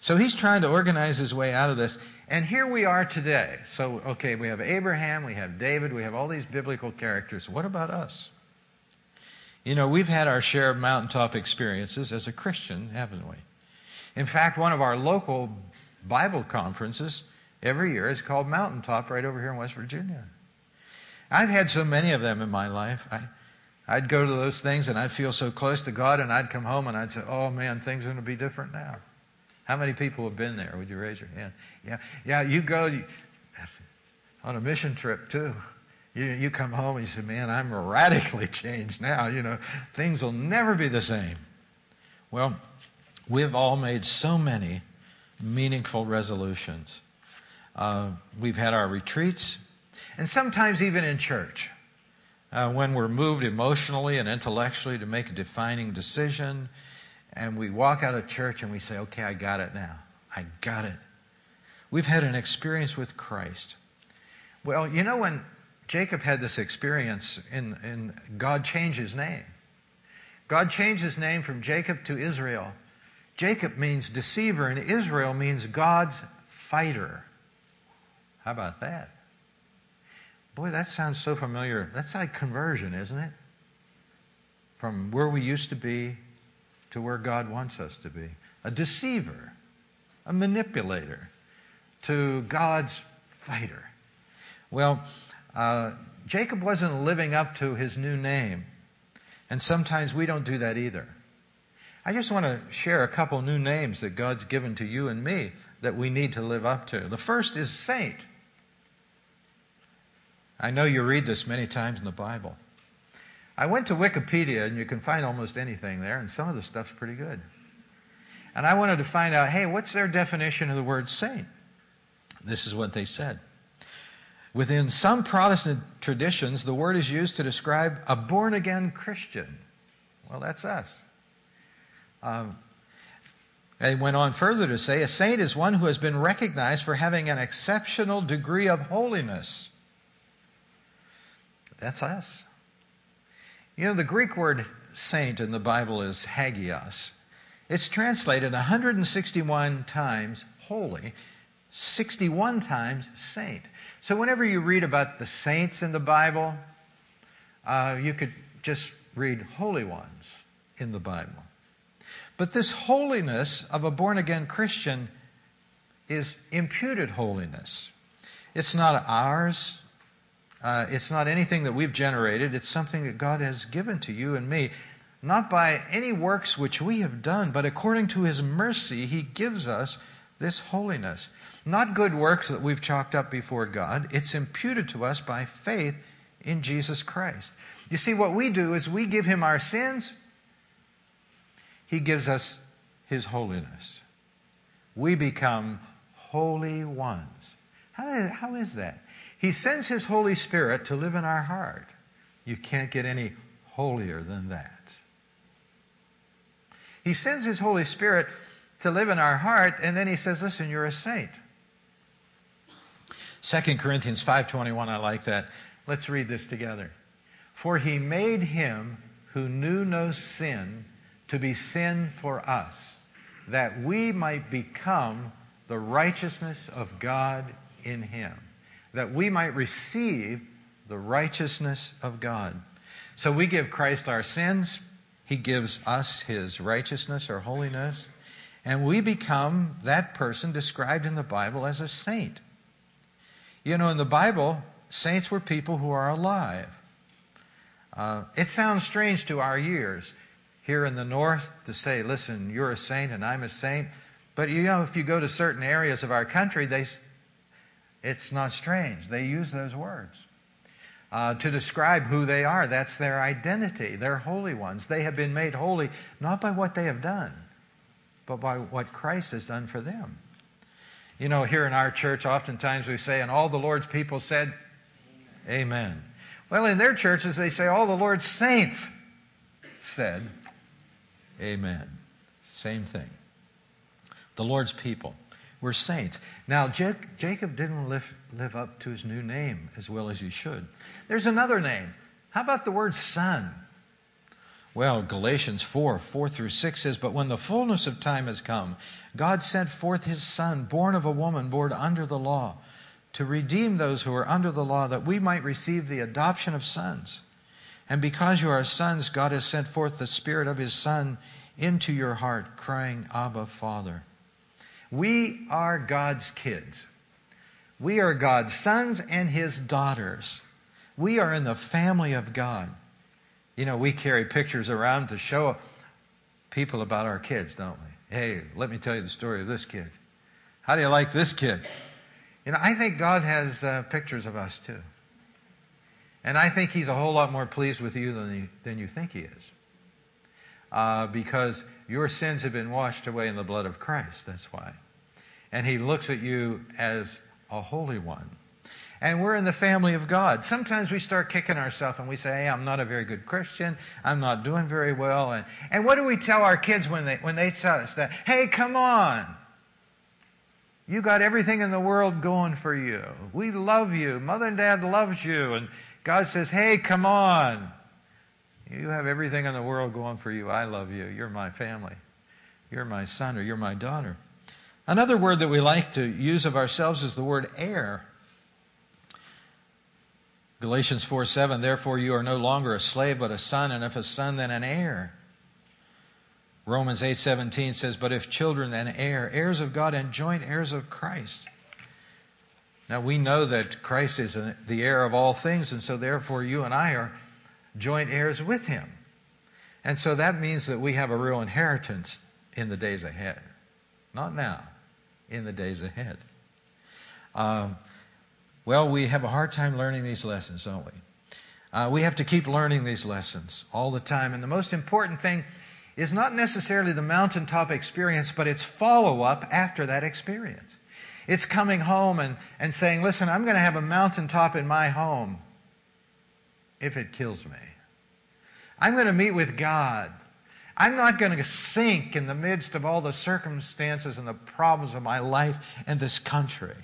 So he's trying to organize his way out of this. And here we are today. So, okay, we have Abraham, we have David, we have all these biblical characters. What about us? You know, we've had our share of mountaintop experiences as a Christian, haven't we? In fact, one of our local Bible conferences every year is called Mountaintop right over here in West Virginia. I've had so many of them in my life. I, I'd go to those things and I'd feel so close to God, and I'd come home and I'd say, Oh man, things are going to be different now. How many people have been there? Would you raise your hand? Yeah, yeah. You go on a mission trip too. You, you come home and you say, Man, I'm radically changed now. You know, things will never be the same. Well, we've all made so many meaningful resolutions. Uh, we've had our retreats, and sometimes even in church. Uh, when we're moved emotionally and intellectually to make a defining decision, and we walk out of church and we say, Okay, I got it now. I got it. We've had an experience with Christ. Well, you know, when Jacob had this experience, in, in God changed his name. God changed his name from Jacob to Israel. Jacob means deceiver, and Israel means God's fighter. How about that? Boy, that sounds so familiar. That's like conversion, isn't it? From where we used to be to where God wants us to be. A deceiver, a manipulator, to God's fighter. Well, uh, Jacob wasn't living up to his new name, and sometimes we don't do that either. I just want to share a couple new names that God's given to you and me that we need to live up to. The first is saint. I know you read this many times in the Bible. I went to Wikipedia, and you can find almost anything there, and some of the stuff's pretty good. And I wanted to find out hey, what's their definition of the word saint? This is what they said. Within some Protestant traditions, the word is used to describe a born again Christian. Well, that's us. Um, they went on further to say a saint is one who has been recognized for having an exceptional degree of holiness. That's us. You know, the Greek word saint in the Bible is hagios. It's translated 161 times holy, 61 times saint. So whenever you read about the saints in the Bible, uh, you could just read holy ones in the Bible. But this holiness of a born again Christian is imputed holiness. It's not ours, uh, it's not anything that we've generated, it's something that God has given to you and me. Not by any works which we have done, but according to His mercy, He gives us this holiness. Not good works that we've chalked up before God, it's imputed to us by faith in Jesus Christ. You see, what we do is we give Him our sins, He gives us His holiness. We become holy ones. How, how is that? He sends His Holy Spirit to live in our heart. You can't get any holier than that. He sends His Holy Spirit to live in our heart, and then He says, Listen, you're a saint. 2 Corinthians 5:21 I like that. Let's read this together. For he made him who knew no sin to be sin for us that we might become the righteousness of God in him that we might receive the righteousness of God. So we give Christ our sins, He gives us His righteousness or holiness, and we become that person described in the Bible as a saint. You know, in the Bible, saints were people who are alive. Uh, it sounds strange to our ears here in the north to say, listen, you're a saint and I'm a saint. But you know, if you go to certain areas of our country, they, it's not strange. They use those words uh, to describe who they are. That's their identity. They're holy ones. They have been made holy not by what they have done, but by what Christ has done for them. You know, here in our church, oftentimes we say, and all the Lord's people said, Amen. Amen. Well, in their churches, they say, all the Lord's saints said, Amen. Same thing. The Lord's people were saints. Now, Jacob didn't live, live up to his new name as well as he should. There's another name. How about the word son? Well, Galatians 4 4 through 6 says, But when the fullness of time has come, God sent forth his Son, born of a woman, born under the law, to redeem those who are under the law, that we might receive the adoption of sons. And because you are sons, God has sent forth the Spirit of his Son into your heart, crying, Abba, Father. We are God's kids. We are God's sons and his daughters. We are in the family of God. You know, we carry pictures around to show people about our kids, don't we? Hey, let me tell you the story of this kid. How do you like this kid? You know, I think God has uh, pictures of us too. And I think He's a whole lot more pleased with you than, he, than you think He is. Uh, because your sins have been washed away in the blood of Christ. That's why. And He looks at you as a holy one and we're in the family of God. Sometimes we start kicking ourselves and we say, hey, I'm not a very good Christian. I'm not doing very well. And, and what do we tell our kids when they, when they tell us that? Hey, come on. You got everything in the world going for you. We love you. Mother and dad loves you. And God says, hey, come on. You have everything in the world going for you. I love you. You're my family. You're my son or you're my daughter. Another word that we like to use of ourselves is the word heir. Galatians 4 7, therefore you are no longer a slave, but a son, and if a son, then an heir. Romans 8 17 says, But if children, then heir, heirs of God and joint heirs of Christ. Now we know that Christ is the heir of all things, and so therefore you and I are joint heirs with him. And so that means that we have a real inheritance in the days ahead. Not now, in the days ahead. Um, well, we have a hard time learning these lessons, don't we? Uh, we have to keep learning these lessons all the time. And the most important thing is not necessarily the mountaintop experience, but it's follow up after that experience. It's coming home and, and saying, listen, I'm going to have a mountaintop in my home if it kills me. I'm going to meet with God. I'm not going to sink in the midst of all the circumstances and the problems of my life and this country.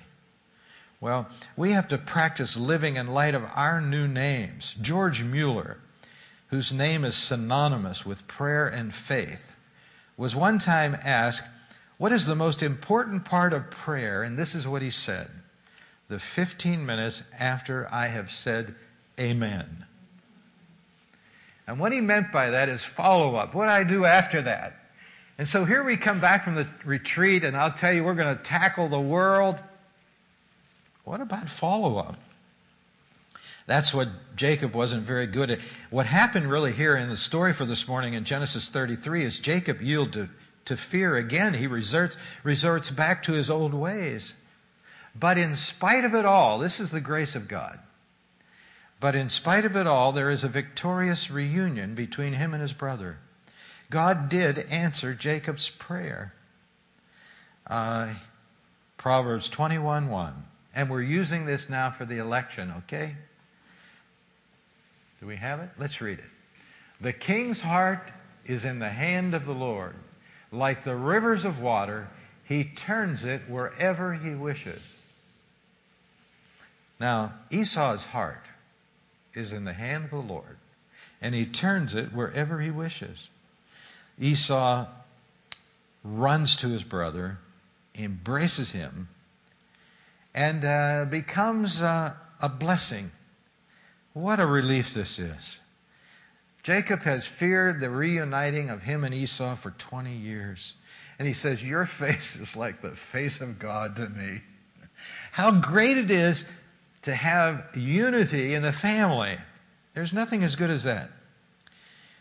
Well, we have to practice living in light of our new names. George Mueller, whose name is synonymous with prayer and faith, was one time asked, What is the most important part of prayer? And this is what he said The 15 minutes after I have said Amen. And what he meant by that is follow up. What do I do after that? And so here we come back from the retreat, and I'll tell you, we're going to tackle the world what about follow up? That's what Jacob wasn't very good at. What happened really here in the story for this morning in Genesis 33 is Jacob yielded to, to fear again. He resorts, resorts back to his old ways. But in spite of it all, this is the grace of God. But in spite of it all, there is a victorious reunion between him and his brother. God did answer Jacob's prayer. Uh, Proverbs 21 1. And we're using this now for the election, okay? Do we have it? Let's read it. The king's heart is in the hand of the Lord. Like the rivers of water, he turns it wherever he wishes. Now, Esau's heart is in the hand of the Lord, and he turns it wherever he wishes. Esau runs to his brother, embraces him, and uh, becomes uh, a blessing. What a relief this is. Jacob has feared the reuniting of him and Esau for 20 years. And he says, Your face is like the face of God to me. How great it is to have unity in the family. There's nothing as good as that.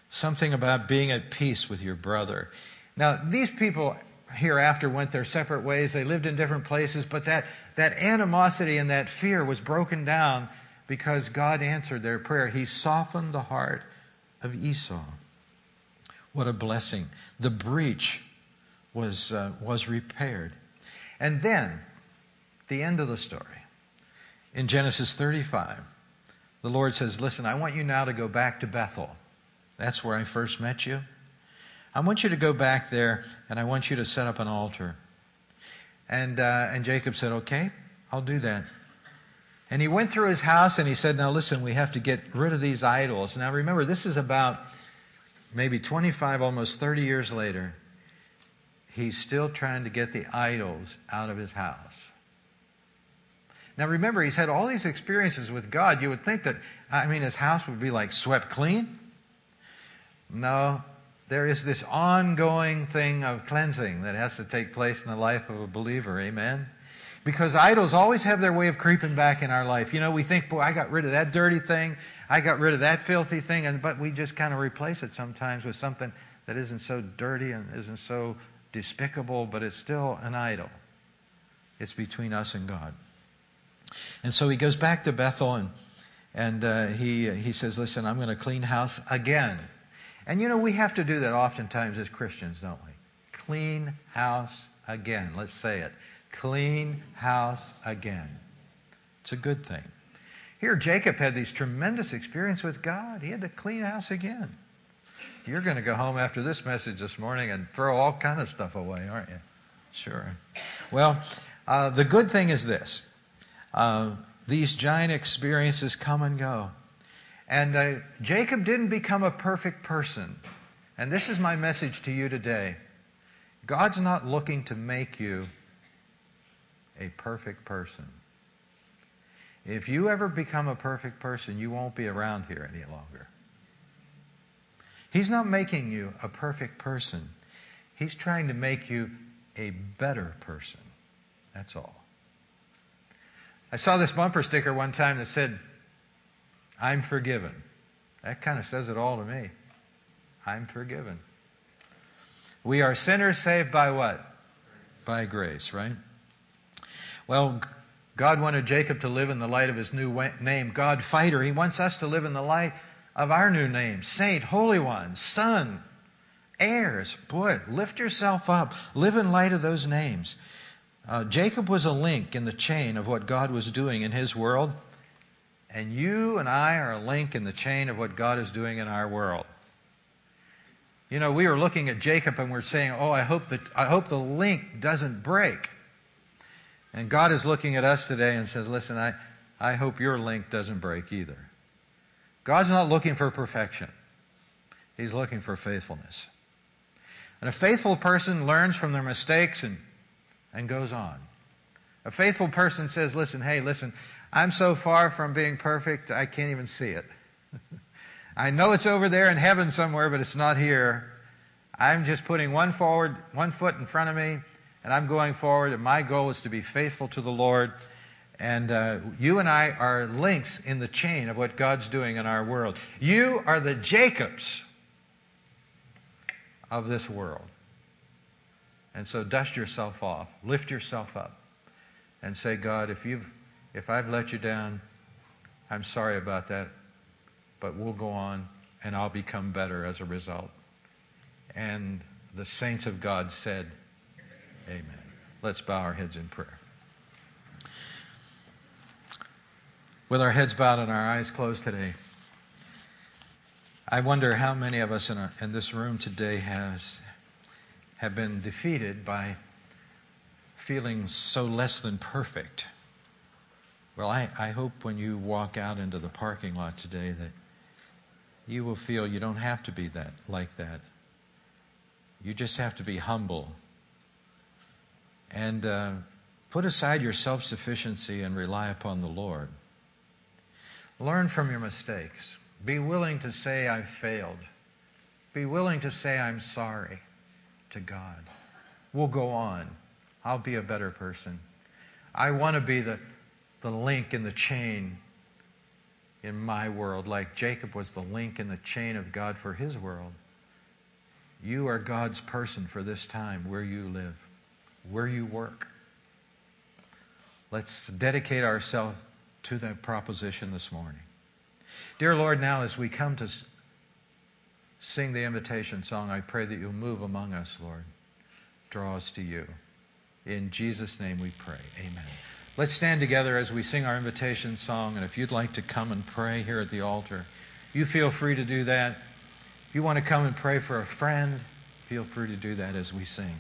Something about being at peace with your brother. Now, these people hereafter went their separate ways. They lived in different places, but that, that animosity and that fear was broken down because God answered their prayer. He softened the heart of Esau. What a blessing. The breach was, uh, was repaired. And then, the end of the story. In Genesis 35, the Lord says, Listen, I want you now to go back to Bethel. That's where I first met you. I want you to go back there and I want you to set up an altar. And, uh, and Jacob said, Okay, I'll do that. And he went through his house and he said, Now listen, we have to get rid of these idols. Now remember, this is about maybe 25, almost 30 years later, he's still trying to get the idols out of his house. Now remember, he's had all these experiences with God. You would think that, I mean, his house would be like swept clean. No, there is this ongoing thing of cleansing that has to take place in the life of a believer. Amen? Because idols always have their way of creeping back in our life. You know, we think, boy, I got rid of that dirty thing, I got rid of that filthy thing, and, but we just kind of replace it sometimes with something that isn't so dirty and isn't so despicable, but it's still an idol. It's between us and God. And so he goes back to Bethel and, and uh, he, he says, Listen, I'm going to clean house again. And you know, we have to do that oftentimes as Christians, don't we? Clean house again. Let's say it. Clean house again. It's a good thing. Here, Jacob had these tremendous experience with God. He had to clean house again. You're going to go home after this message this morning and throw all kind of stuff away, aren't you? Sure. Well, uh, the good thing is this: these giant experiences come and go, and uh, Jacob didn't become a perfect person. And this is my message to you today: God's not looking to make you a perfect person. If you ever become a perfect person, you won't be around here any longer. He's not making you a perfect person. He's trying to make you a better person. That's all. I saw this bumper sticker one time that said, I'm forgiven. That kind of says it all to me. I'm forgiven. We are sinners saved by what? By grace, right? Well, God wanted Jacob to live in the light of his new name, God fighter. He wants us to live in the light of our new name Saint, Holy One, Son, heirs. Boy, lift yourself up. Live in light of those names. Uh, Jacob was a link in the chain of what God was doing in his world, and you and I are a link in the chain of what God is doing in our world. You know, we were looking at Jacob and we're saying, "Oh, I hope that I hope the link doesn't break." And God is looking at us today and says, "Listen, I I hope your link doesn't break either." God's not looking for perfection, He's looking for faithfulness. And a faithful person learns from their mistakes and, and goes on. A faithful person says, Listen, hey, listen, I'm so far from being perfect, I can't even see it. I know it's over there in heaven somewhere, but it's not here. I'm just putting one forward, one foot in front of me, and I'm going forward. And my goal is to be faithful to the Lord and uh, you and I are links in the chain of what God's doing in our world. You are the Jacobs of this world. And so dust yourself off, lift yourself up, and say, God, if, you've, if I've let you down, I'm sorry about that, but we'll go on and I'll become better as a result. And the saints of God said, Amen. Let's bow our heads in prayer. with our heads bowed and our eyes closed today, I wonder how many of us in, a, in this room today has, have been defeated by feeling so less than perfect. Well, I, I hope when you walk out into the parking lot today that you will feel you don't have to be that like that. You just have to be humble and uh, put aside your self sufficiency and rely upon the Lord. Learn from your mistakes. Be willing to say, I've failed. Be willing to say, I'm sorry to God. We'll go on. I'll be a better person. I want to be the, the link in the chain in my world, like Jacob was the link in the chain of God for his world. You are God's person for this time where you live, where you work. Let's dedicate ourselves to that proposition this morning. Dear Lord, now as we come to sing the invitation song, I pray that you'll move among us, Lord. Draw us to you. In Jesus' name we pray. Amen. Let's stand together as we sing our invitation song. And if you'd like to come and pray here at the altar, you feel free to do that. If you want to come and pray for a friend, feel free to do that as we sing.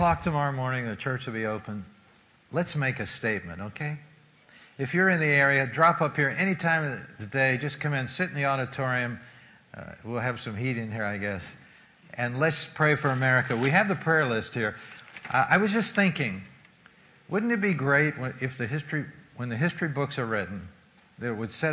O'clock tomorrow morning, the church will be open. Let's make a statement, okay? If you're in the area, drop up here any time of the day. Just come in, sit in the auditorium. Uh, we'll have some heat in here, I guess. And let's pray for America. We have the prayer list here. I, I was just thinking, wouldn't it be great if the history, when the history books are written, that it would set